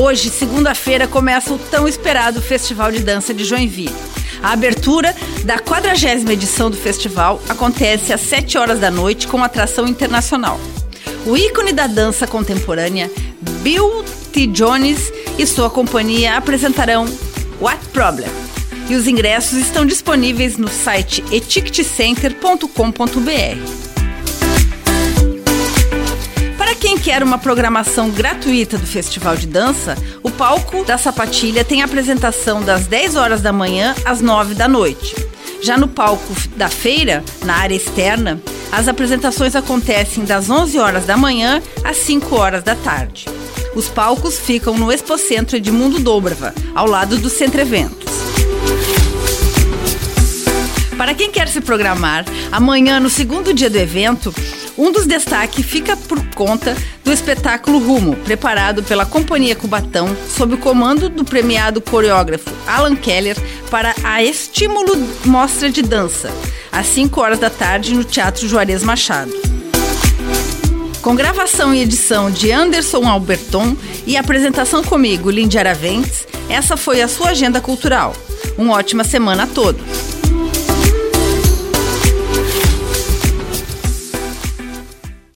Hoje, segunda-feira, começa o tão esperado Festival de Dança de Joinville. A abertura da 40 edição do festival acontece às 7 horas da noite com atração internacional. O ícone da dança contemporânea, Bill T. Jones e sua companhia apresentarão What Problem? E os ingressos estão disponíveis no site eticketcenter.com.br. Quer uma programação gratuita do Festival de Dança, o palco da Sapatilha tem apresentação das 10 horas da manhã às 9 da noite. Já no palco da feira, na área externa, as apresentações acontecem das 11 horas da manhã às 5 horas da tarde. Os palcos ficam no Expocentro Edmundo Dobrava, ao lado do Centro Eventos. Para quem quer se programar, amanhã, no segundo dia do evento, um dos destaques fica por conta do espetáculo Rumo, preparado pela Companhia Cubatão, sob o comando do premiado coreógrafo Alan Keller, para a Estímulo Mostra de Dança, às 5 horas da tarde no Teatro Juarez Machado. Com gravação e edição de Anderson Alberton e apresentação comigo, Lindy Araventes, essa foi a sua agenda cultural. Uma ótima semana a todos!